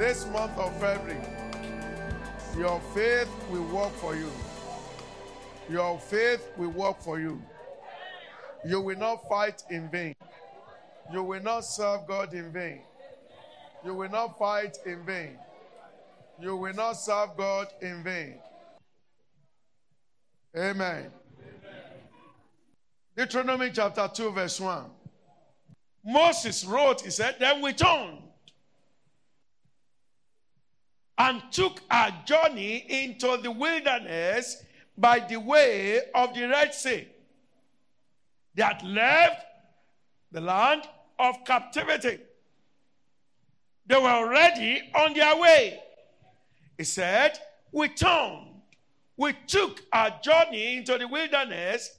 This month of February, your faith will work for you. Your faith will work for you. You will not fight in vain. You will not serve God in vain. You will not fight in vain. You will not serve God in vain. Amen. Deuteronomy chapter 2, verse 1. Moses wrote, he said, Then we turned and took our journey into the wilderness by the way of the Red Sea that left the land of captivity. They were already on their way. He said, We turned, we took our journey into the wilderness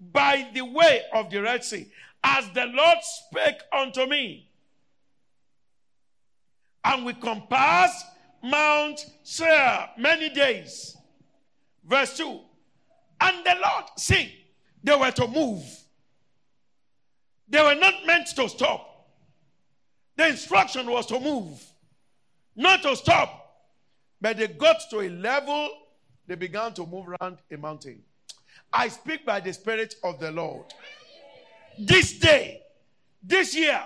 by the way of the Red Sea, as the Lord spake unto me. And we compassed Mount Seir many days. Verse 2. And the Lord, see, they were to move. They were not meant to stop. The instruction was to move, not to stop. But they got to a level, they began to move around a mountain. I speak by the Spirit of the Lord. This day, this year,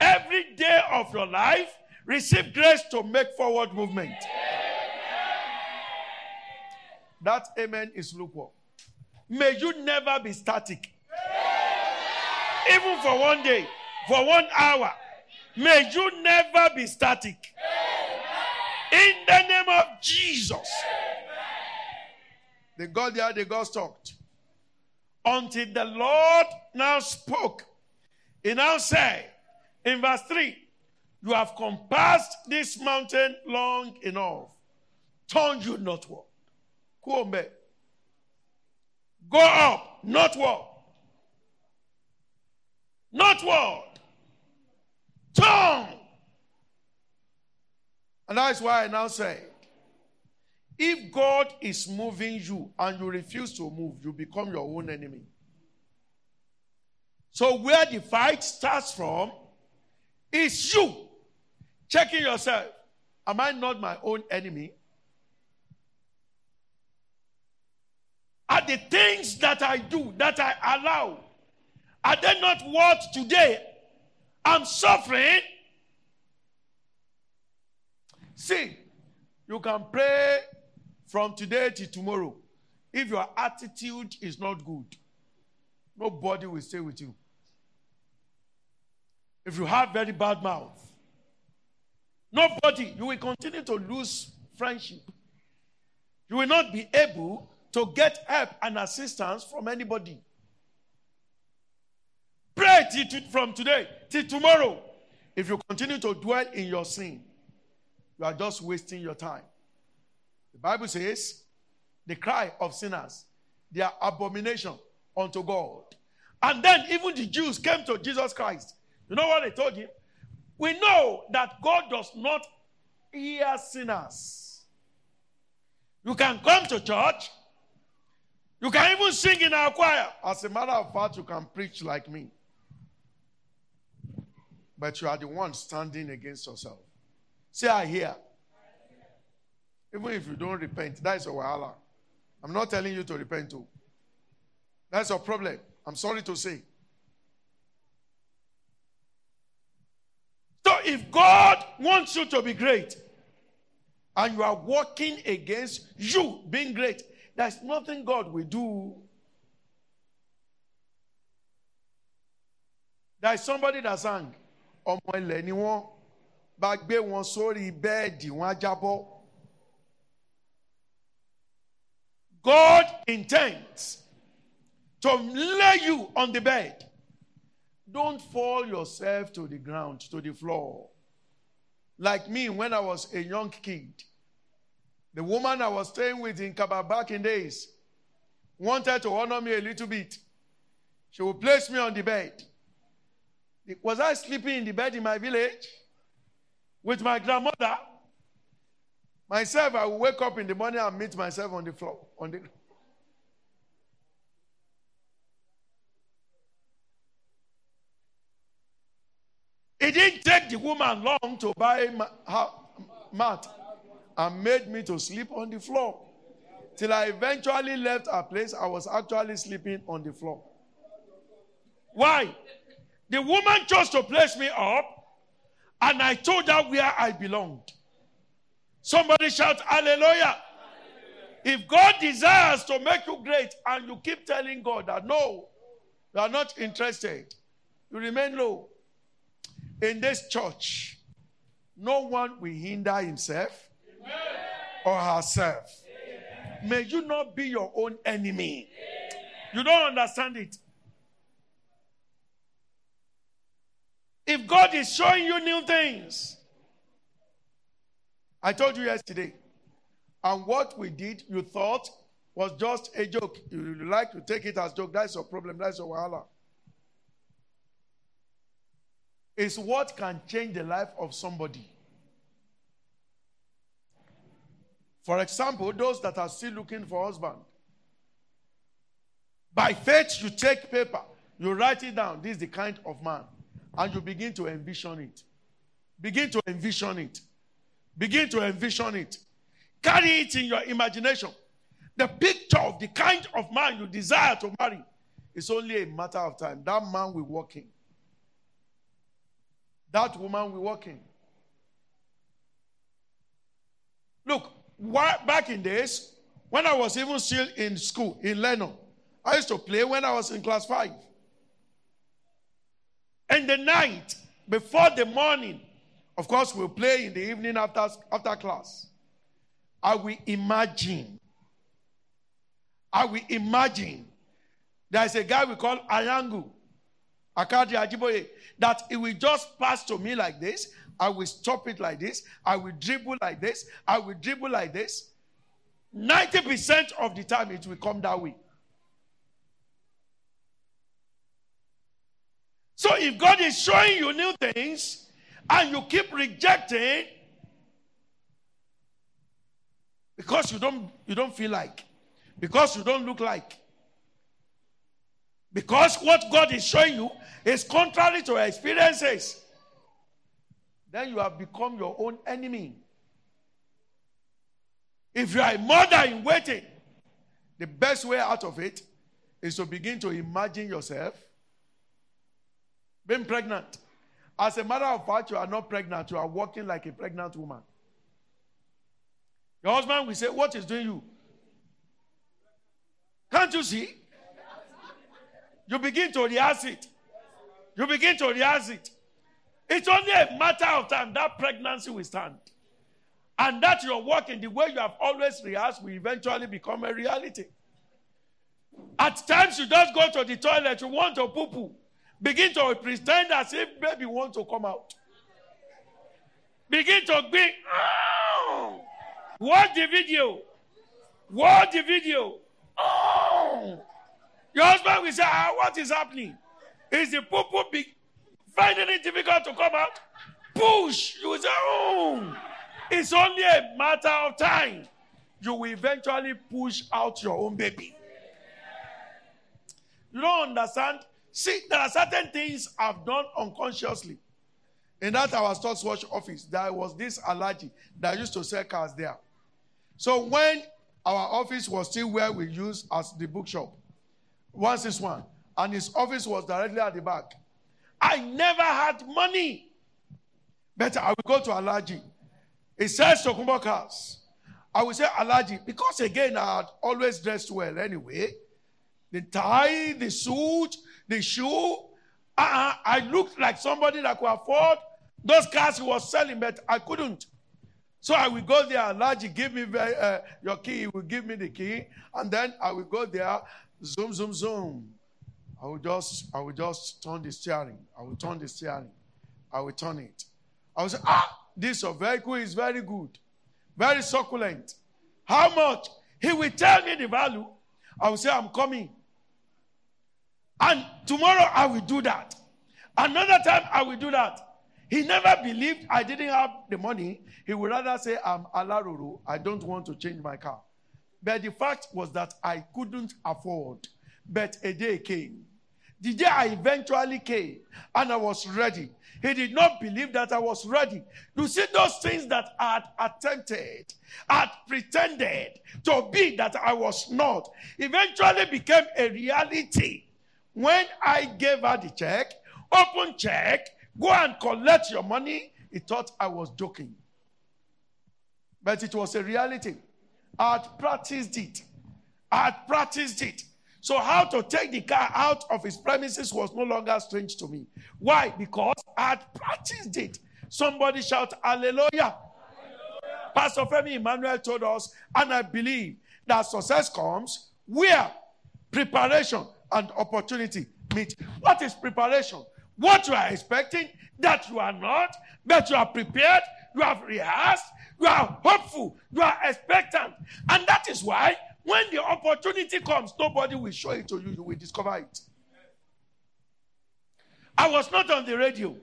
every day of your life, receive grace to make forward movement. That amen is lukewarm. May you never be static. Even for one day, for one hour. May you never be static. In the name of Jesus. The God there, the God talked. Until the Lord now spoke. He now said in verse 3 You have compassed this mountain long enough. Turn you northward. Kuombe. Go up, northward. Northward. Turn. And that's why I now say if God is moving you and you refuse to move, you become your own enemy. So, where the fight starts from is you checking yourself. Am I not my own enemy? Are the things that I do, that I allow, are they not what today I'm suffering? See, you can pray from today to tomorrow. If your attitude is not good, nobody will stay with you. If you have very bad mouth, nobody, you will continue to lose friendship. You will not be able to get help and assistance from anybody. Pray till, from today till tomorrow. If you continue to dwell in your sin, you are just wasting your time. The Bible says, the cry of sinners, their abomination unto God. And then even the Jews came to Jesus Christ. You know what they told him? We know that God does not hear sinners. You can come to church. You can even sing in our choir. As a matter of fact, you can preach like me. But you are the one standing against yourself. Say, I hear. Even if you don't repent, that's a wahala. I'm not telling you to repent too. That's your problem. I'm sorry to say. So if God wants you to be great and you are working against you being great, there's nothing God will do. There is somebody that sang, ọmọ ilẹ̀ ni wọ́n bá wọn sórí wọn. God intends to lay you on the bed. Don't fall yourself to the ground, to the floor. Like me when I was a young kid. The woman I was staying with in Kaba back in days wanted to honor me a little bit. She would place me on the bed. Was I sleeping in the bed in my village with my grandmother? Myself, I would wake up in the morning and meet myself on the floor. On the It didn't take the woman long to buy her, mat and made me to sleep on the floor. Till I eventually left a place, I was actually sleeping on the floor. Why? The woman chose to place me up, and I told her where I belonged. Somebody shout, Hallelujah. If God desires to make you great and you keep telling God that no, you are not interested, you remain low. In this church, no one will hinder himself Amen. or herself. Amen. May you not be your own enemy. Amen. You don't understand it. If God is showing you new things, I told you yesterday, and what we did, you thought was just a joke. You like to take it as joke. That's your problem. That's your wahala. It's what can change the life of somebody. For example, those that are still looking for husband. By faith, you take paper, you write it down. This is the kind of man. And you begin to envision it. Begin to envision it. Begin to envision it. Carry it in your imagination. The picture of the kind of man you desire to marry is only a matter of time. That man will walk in. That woman will walk in. Look, back in days, when I was even still in school in Lennon, I used to play when I was in class five. In the night, before the morning, of course, we'll play in the evening after, after class. I will imagine. I will imagine. There's a guy we call Ayangu, Akadi Ajiboye, that it will just pass to me like this. I will stop it like this. I will dribble like this. I will dribble like this. 90% of the time it will come that way. So if God is showing you new things and you keep rejecting, because you don't you don't feel like because you don't look like because what god is showing you is contrary to your experiences then you have become your own enemy if you are a mother in waiting the best way out of it is to begin to imagine yourself being pregnant as a matter of fact you are not pregnant you are walking like a pregnant woman your husband will say, What is doing you? Can't you see? You begin to rehearse it. You begin to rehearse it. It's only a matter of time that pregnancy will stand. And that you're working the way you have always rehearsed will eventually become a reality. At times you just go to the toilet, you want to poo poo. Begin to pretend as if baby wants to come out. Begin to be. Oh! Watch the video. Watch the video. Oh! Your husband will say, ah, What is happening? Is the poo poo? Finding it difficult to come out? Push. You will say, Oh, it's only a matter of time. You will eventually push out your own baby. You don't understand? See, there are certain things I've done unconsciously. In that our Stocks Watch office, there was this Alhaji that used to sell cars there. So when our office was still where we use as the bookshop, 161, and his office was directly at the back, I never had money. But I will go to Alhaji. He says to cars. I will say Alhaji because again I had always dressed well anyway. The tie, the suit, the shoe. Uh-uh, I looked like somebody that could afford those cars he was selling, but I couldn't. So I will go there, Alhaji, give me uh, your key. He will give me the key, and then I will go there, zoom, zoom, zoom. I will just, I will just turn the steering. I will turn the steering. I will turn it. I will say, ah, this vehicle is very good, very succulent. How much? He will tell me the value. I will say, I'm coming. And tomorrow I will do that. Another time I will do that. He never believed I didn't have the money. He would rather say, I'm Alaruru. I don't want to change my car. But the fact was that I couldn't afford. But a day came. The day I eventually came and I was ready, he did not believe that I was ready. You see, those things that I had attempted, had pretended to be that I was not, eventually became a reality. When I gave her the check, open check, go and collect your money, he thought I was joking. But it was a reality. I had practiced it. I had practiced it. So, how to take the car out of his premises was no longer strange to me. Why? Because I had practiced it. Somebody shout, Hallelujah. Hallelujah. Pastor Femi Emmanuel told us, and I believe that success comes where preparation and opportunity meet. What is preparation? What you are expecting that you are not, but you are prepared, you have rehearsed, you are hopeful, you are expectant. And that is why when the opportunity comes, nobody will show it to you. You will discover it. I was not on the radio.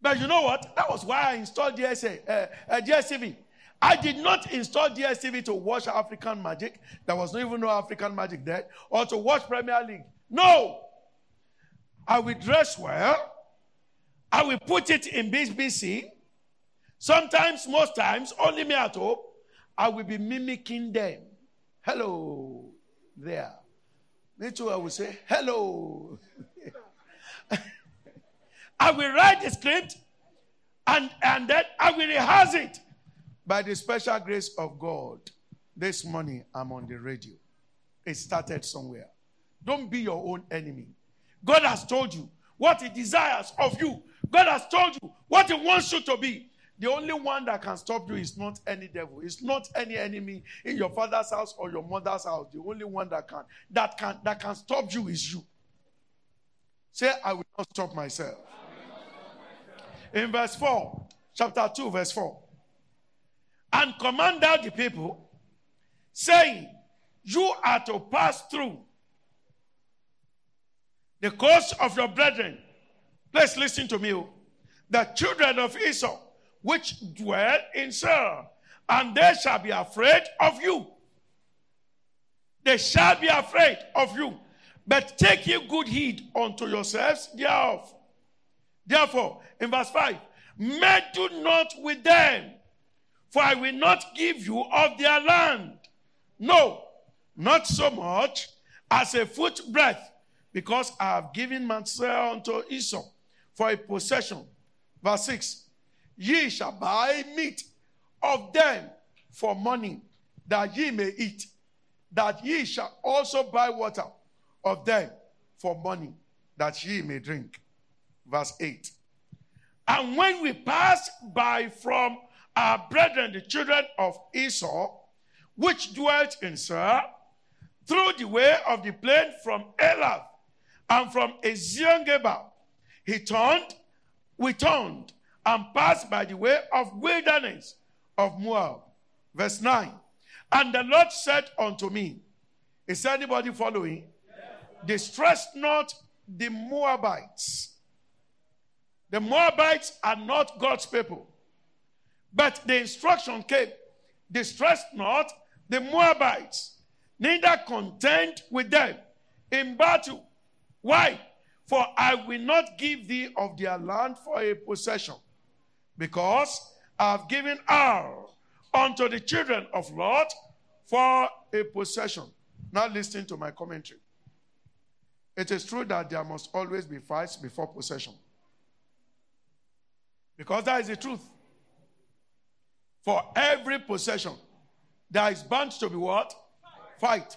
But you know what? That was why I installed DSA, uh, uh, DSTV. I did not install DSTV to watch African Magic. There was no even no African Magic there. Or to watch Premier League. No. I will dress well. I will put it in BBC. Sometimes, most times, only me at home. I will be mimicking them. Hello there. Me too, I will say, hello. I will write the script and, and then I will rehearse it. By the special grace of God, this morning I'm on the radio. It started somewhere. Don't be your own enemy. God has told you what He desires of you, God has told you what He wants you to be. The only one that can stop you is not any devil. It's not any enemy in your father's house or your mother's house. The only one that can that can that can stop you is you. Say, I will not stop myself. In verse 4, chapter 2, verse 4. And command out the people, saying, You are to pass through the coast of your brethren. Please listen to me. Oh. The children of Esau which dwell in Seir, and they shall be afraid of you. They shall be afraid of you. But take ye good heed unto yourselves thereof. Therefore, in verse 5, meddle not with them, for I will not give you of their land. No, not so much as a foot breadth, because I have given Mount Seir unto Esau for a possession. Verse 6 Ye shall buy meat of them for money, that ye may eat, that ye shall also buy water of them for money, that ye may drink. Verse 8. And when we pass by from our brethren, the children of Esau, which dwelt in Seir, through the way of the plain from Elath and from Ezion Geber, he turned, we turned, and passed by the way of wilderness of Moab. Verse 9. And the Lord said unto me, Is anybody following? Distress not the Moabites. The Moabites are not God's people. But the instruction came distress not the Moabites, neither contend with them in battle. Why? For I will not give thee of their land for a possession because I have given all unto the children of Lot for a possession. Now listen to my commentary. It is true that there must always be fights before possession. Because that is the truth. For every possession, there is bound to be what? Fight.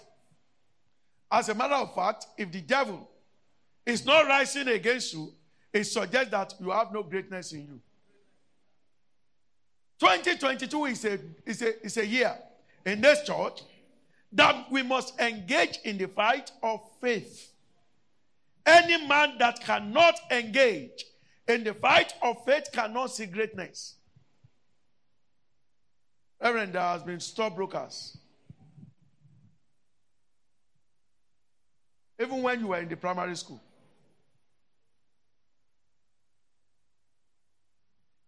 As a matter of fact, if the devil is not rising against you, it suggests that you have no greatness in you. 2022 is a, is a, is a year in this church that we must engage in the fight of faith. Any man that cannot engage in the fight of faith cannot see greatness. Reverend, there has been stockbrokers. Even when you were in the primary school.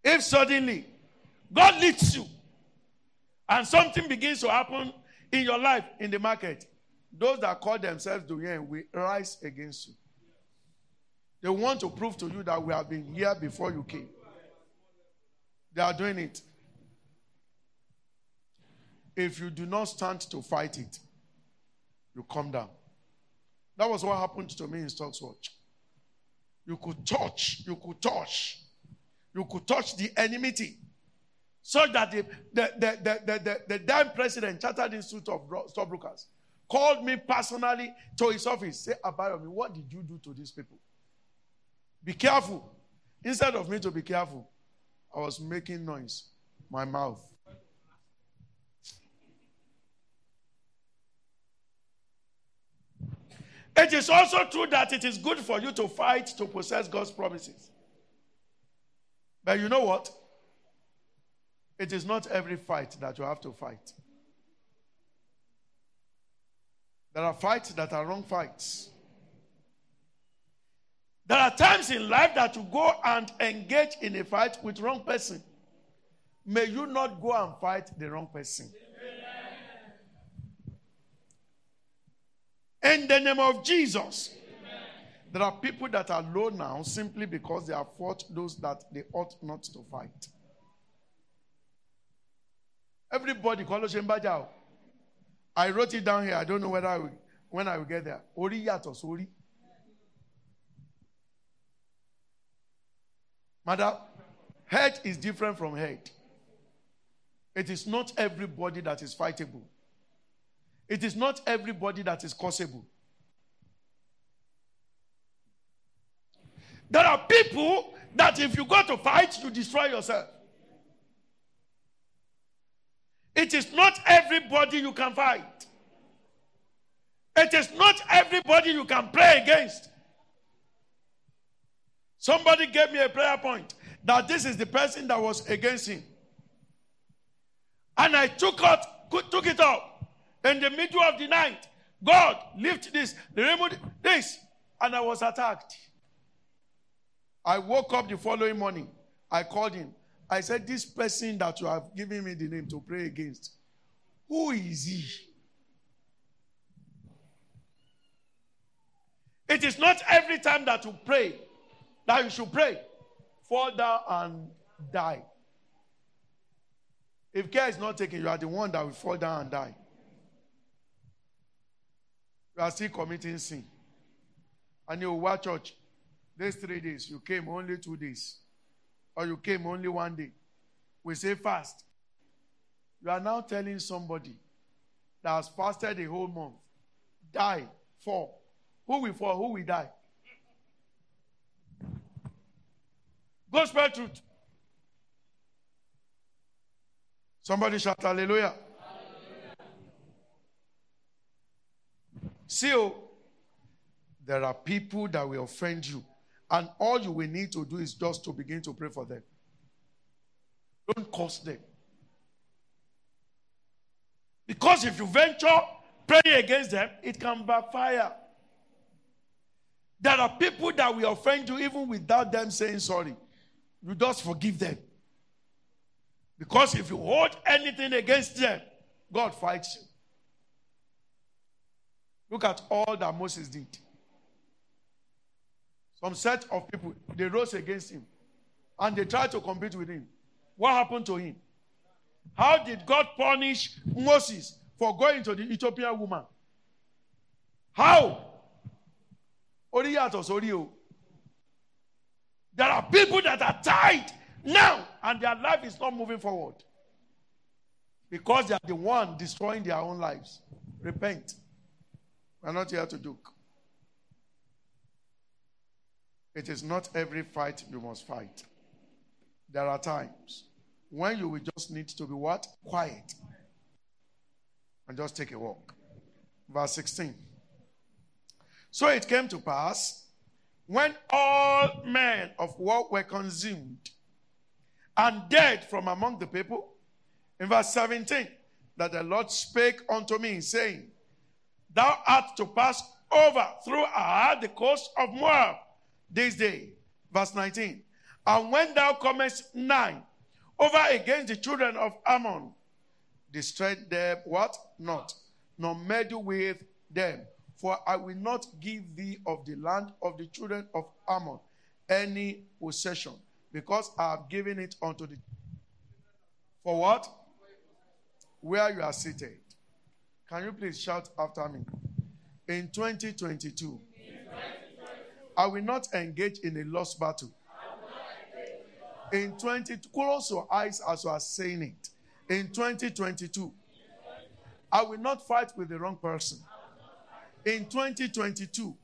If suddenly God leads you. And something begins to happen in your life, in the market. Those that call themselves Doyen will rise against you. They want to prove to you that we have been here before you came. They are doing it. If you do not stand to fight it, you come down. That was what happened to me in Stocks Watch. You could touch, you could touch, you could touch the enmity. So that the, the, the, the, the, the, the then president, Chartered Institute of Stockbrokers, called me personally to his office. Say, Abayomi, what did you do to these people? Be careful. Instead of me to be careful, I was making noise. My mouth. It is also true that it is good for you to fight to possess God's promises. But you know what? It is not every fight that you have to fight. There are fights that are wrong fights. There are times in life that you go and engage in a fight with wrong person. May you not go and fight the wrong person. In the name of Jesus. There are people that are low now simply because they have fought those that they ought not to fight. Everybody, call us embajao. I wrote it down here. I don't know whether I will, when I will get there. Ori yato sori. Mother, head is different from head. It is not everybody that is fightable. It is not everybody that is causable. There are people that if you go to fight, you destroy yourself. It is not everybody you can fight. It is not everybody you can pray against. Somebody gave me a prayer point that this is the person that was against him. And I took out, took it up in the middle of the night. God, lift this, remove this, and I was attacked. I woke up the following morning. I called him. I said, This person that you have given me the name to pray against, who is he? It is not every time that you pray that you should pray, fall down and die. If care is not taken, you are the one that will fall down and die. You are still committing sin. And you watch church. These three days, you came only two days. Or you came only one day. We say fast. You are now telling somebody that has fasted a whole month, die, fall. Who will fall? Who will die? Gospel truth. Somebody shout hallelujah. See, oh, there are people that will offend you, and all you will need to do is just to begin to pray for them. Don't curse them. Because if you venture praying against them, it can backfire. There are people that will offend you even without them saying sorry you just forgive them. Because if you hold anything against them, God fights you. Look at all that Moses did. Some set of people, they rose against him and they tried to compete with him. What happened to him? How did God punish Moses for going to the Ethiopian woman? How? There are people that are tied now and their life is not moving forward because they are the one destroying their own lives. Repent. We're not here to joke. It is not every fight you must fight. There are times when you will just need to be what? Quiet. And just take a walk. Verse 16. So it came to pass when all men of war were consumed and dead from among the people, in verse 17, that the Lord spake unto me, saying, Thou art to pass over through the coast of Moab, this day. Verse 19. And when thou comest nigh over against the children of Ammon, destroy them what? Not, nor meddle with them. For I will not give thee of the land of the children of Ammon any possession, because I have given it unto the. For what? Where you are seated. Can you please shout after me? In 2022, I will not engage in a lost battle. In 20, close your eyes as you are saying it. In 2022, I will not fight with the wrong person. In 2022,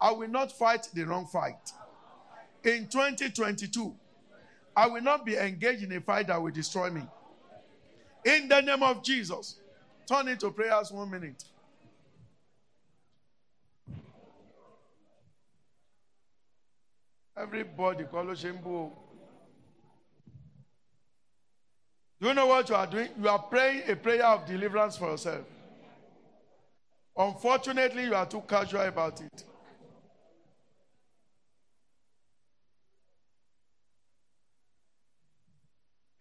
I will not fight the wrong fight. In 2022, I will not be engaged in a fight that will destroy me. In the name of Jesus, turn into prayers one minute. Everybody, Koloshimbo. Do you know what you are doing? You are praying a prayer of deliverance for yourself. Unfortunately, you are too casual about it.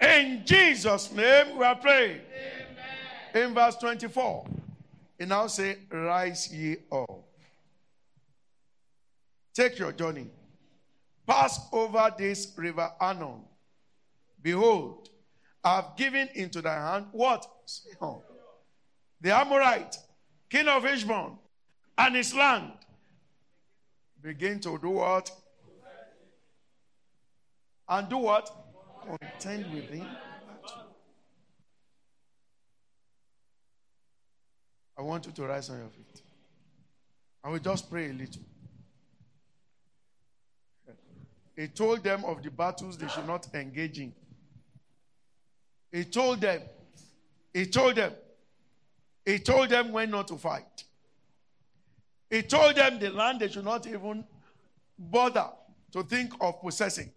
In Jesus' name, we are praying. Amen. In verse 24, it now say, Rise ye up. Take your journey. Pass over this river Arnon. Behold, I have given into thy hand what? The Amorite, king of Heshbon, and his land. Begin to do what? And do what? Contend with him. I want you to rise on your feet. I will just pray a little. He told them of the battles they should not engage in. He told them, he told them, he told them when not to fight. He told them the land they should not even bother to think of possessing.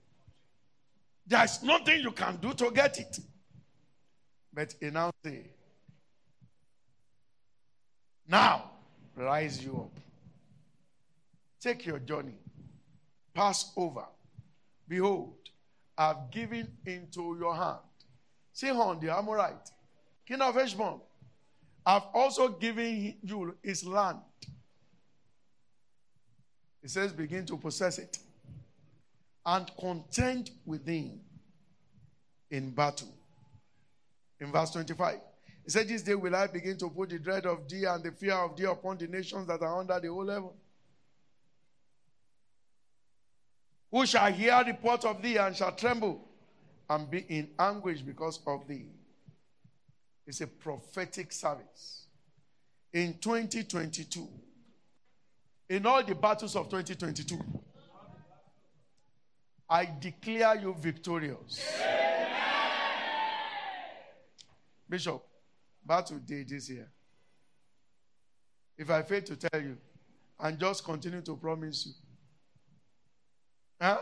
There's nothing you can do to get it. But he now say, now rise you up. Take your journey. Pass over. Behold, I've given into your hand Sihon the Amorite, king of Heshbon. I've also given you his land. He says, begin to possess it and contend with him in battle. In verse 25, he said, This day will I begin to put the dread of thee and the fear of thee upon the nations that are under the whole heaven. Who shall hear report of thee and shall tremble? and be in anguish because of thee. It's a prophetic service. In 2022, in all the battles of 2022, I declare you victorious. Bishop, battle day this year. If I fail to tell you and just continue to promise you, huh?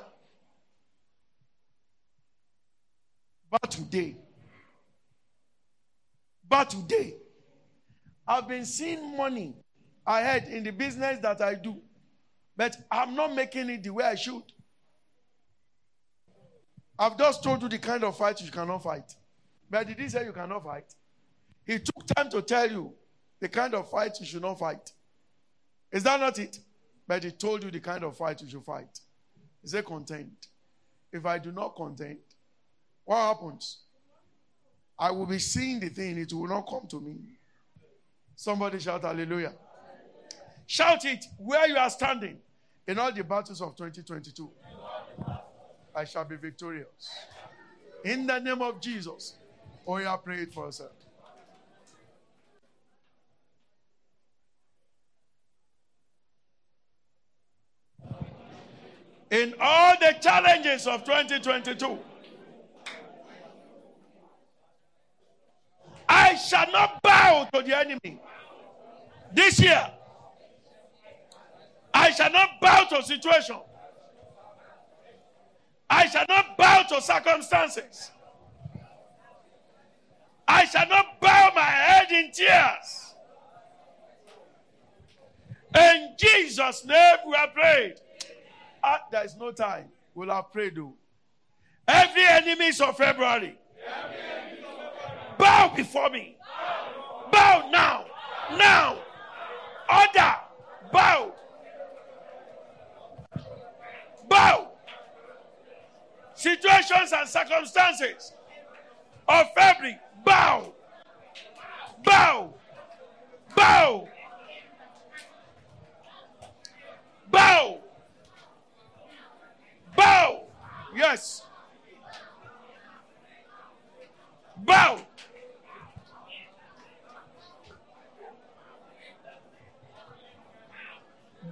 But today, but today, I've been seeing money ahead in the business that I do, but I'm not making it the way I should. I've just told you the kind of fight you cannot fight. But did he say you cannot fight? He took time to tell you the kind of fight you should not fight. Is that not it? But he told you the kind of fight you should fight. He said, contend. If I do not contend, what happens? I will be seeing the thing, it will not come to me. Somebody shout hallelujah. Shout it where you are standing in all the battles of 2022. I shall be victorious. In the name of Jesus. Oh, yeah, pray it for yourself. In all the challenges of 2022. I shall not bow to the enemy. This year, I shall not bow to situation. I shall not bow to circumstances. I shall not bow my head in tears. In Jesus' name we have prayed. Ah, there is no time. We'll have prayed though. Every enemy of February. Bow before me. Bow now. Now. Order. Bow. Bow. Situations and circumstances of February. Bow. Bow. Bow. Bow. Yes. Bow.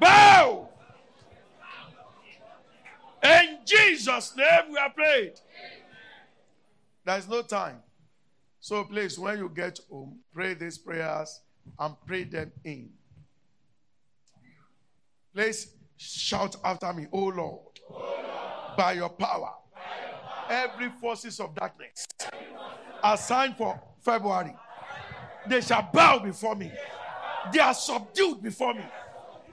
Bow. In Jesus' name we are prayed. There is no time. So please, when you get home, pray these prayers and pray them in. Please shout after me, oh Lord. By, your power, every forces of darkness assigned for February, they shall bow before me. They are subdued before me.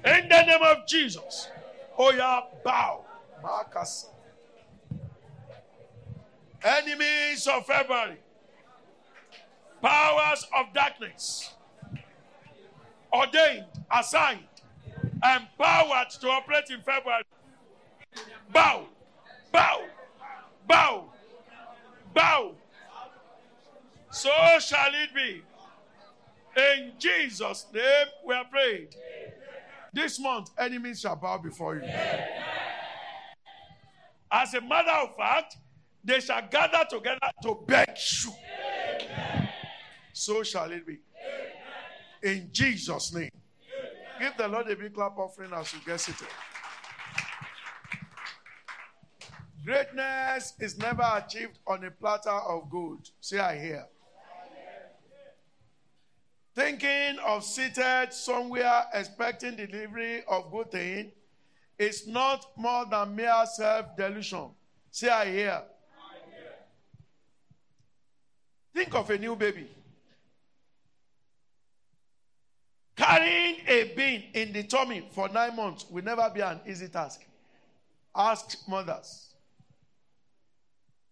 In the name of Jesus. Oh, yeah, bow. Marcus. Enemies of February, powers of darkness, ordained, assigned, empowered to operate in February. Bow, bow, bow, bow. So shall it be. In Jesus' name we are prayed. This month, enemies shall bow before you. As a matter of fact, they shall gather together to beg you. So shall it be. In Jesus' name. Give the Lord a big clap offering as you get seated. Greatness is never achieved on a platter of gold. See, I hear. Thinking of seated somewhere expecting delivery of good thing is not more than mere self delusion. See, I hear. Think of a new baby. Carrying a bean in the tummy for nine months will never be an easy task. Ask mothers.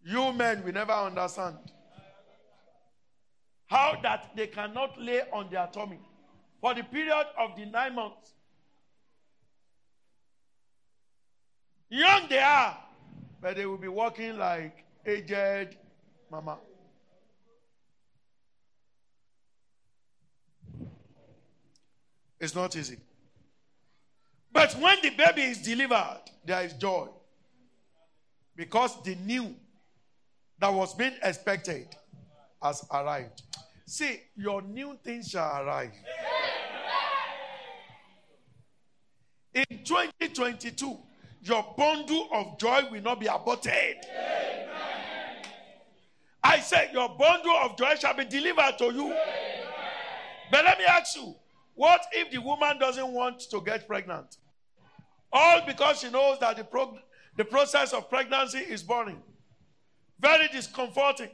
You men will never understand how that they cannot lay on their tummy for the period of the nine months. Young they are, but they will be walking like aged mama. It's not easy. But when the baby is delivered, there is joy. Because the new that was being expected has arrived. See, your new things shall arrive. In 2022, your bundle of joy will not be aborted. I said, Your bundle of joy shall be delivered to you. But let me ask you what if the woman doesn't want to get pregnant? All because she knows that the, prog- the process of pregnancy is boring. Very discomforting.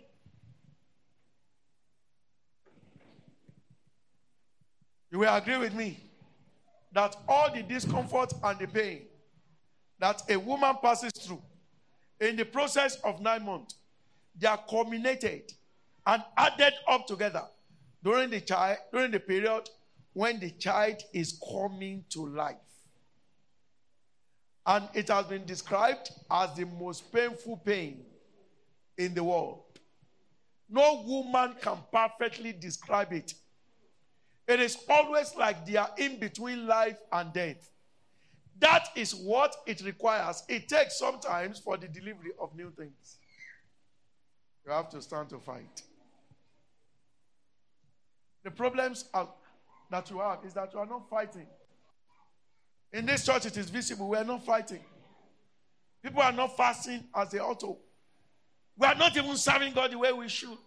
You will agree with me that all the discomfort and the pain that a woman passes through in the process of nine months, they are culminated and added up together during the child during the period when the child is coming to life. And it has been described as the most painful pain in the world. No woman can perfectly describe it. It is always like they are in between life and death. That is what it requires. It takes sometimes for the delivery of new things. You have to stand to fight. The problems are that you have is that you are not fighting. In this church, it is visible. We are not fighting. People are not fasting as they ought to. We are not even serving God the way we should.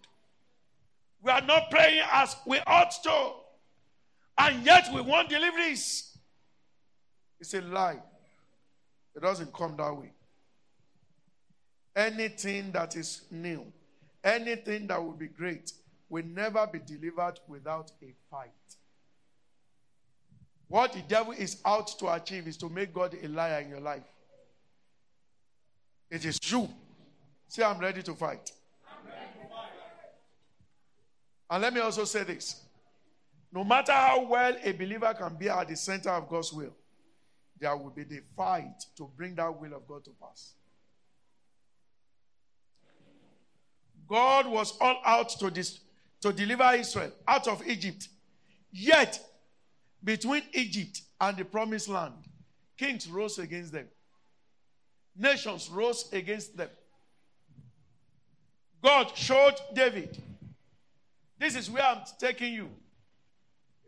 We are not praying as we ought to. And yet we want deliveries. It's a lie. It doesn't come that way. Anything that is new, anything that will be great, will never be delivered without a fight. What the devil is out to achieve is to make God a liar in your life. It is you. Say, I'm ready to fight. And let me also say this No matter how well a believer can be at the center of God's will, there will be the fight to bring that will of God to pass. God was all out to, dis- to deliver Israel out of Egypt. Yet, between Egypt and the promised land, kings rose against them, nations rose against them. God showed David, This is where I'm taking you.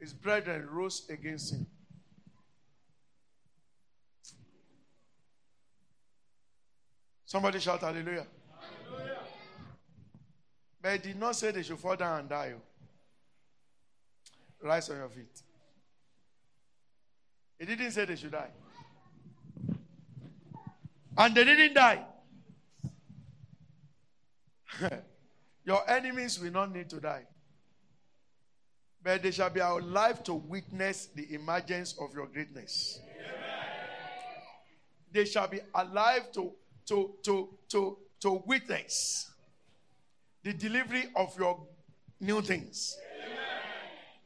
His brethren rose against him. Somebody shout hallelujah. hallelujah. But he did not say they should fall down and die. Oh. Rise on your feet. He didn't say they should die. And they didn't die. your enemies will not need to die. But they shall be alive to witness the emergence of your greatness. Amen. They shall be alive to, to, to, to, to witness the delivery of your new things.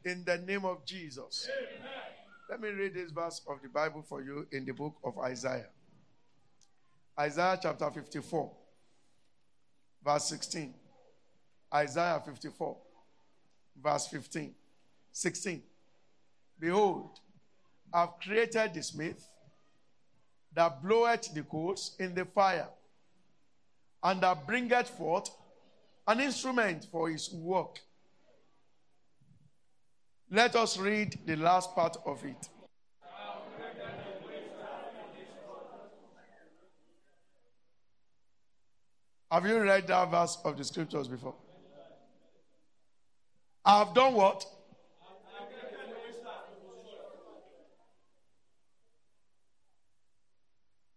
Amen. In the name of Jesus. Amen. Let me read this verse of the Bible for you in the book of Isaiah. Isaiah chapter 54, verse 16. Isaiah 54, verse 15. 16. Behold, I've created the smith that bloweth the coals in the fire, and that bringeth forth an instrument for his work. Let us read the last part of it. Have you read that verse of the scriptures before? I have done what?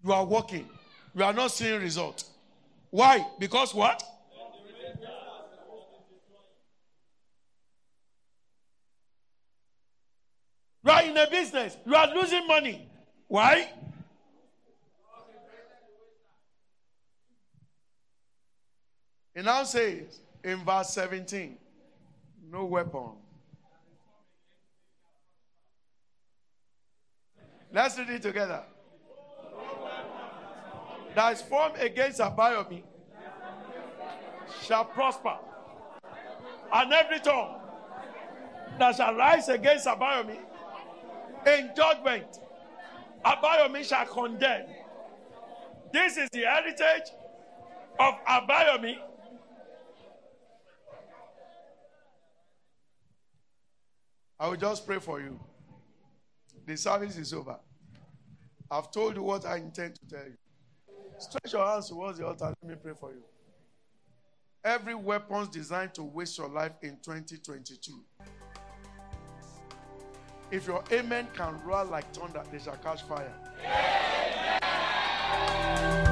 You are working. You are not seeing result. Why? Because what? You are in a business. You are losing money. Why? It now says in verse 17, no weapon. Let's read it together that is formed against Abayomi shall prosper. And every tongue that shall rise against Abayomi in judgment, Abayomi shall condemn. This is the heritage of Abayomi. I will just pray for you. The service is over. I've told you what I intend to tell you. Stretch your hands towards the altar. Let me pray for you. Every weapons designed to waste your life in 2022. If your amen can roar like thunder, they shall catch fire. Amen.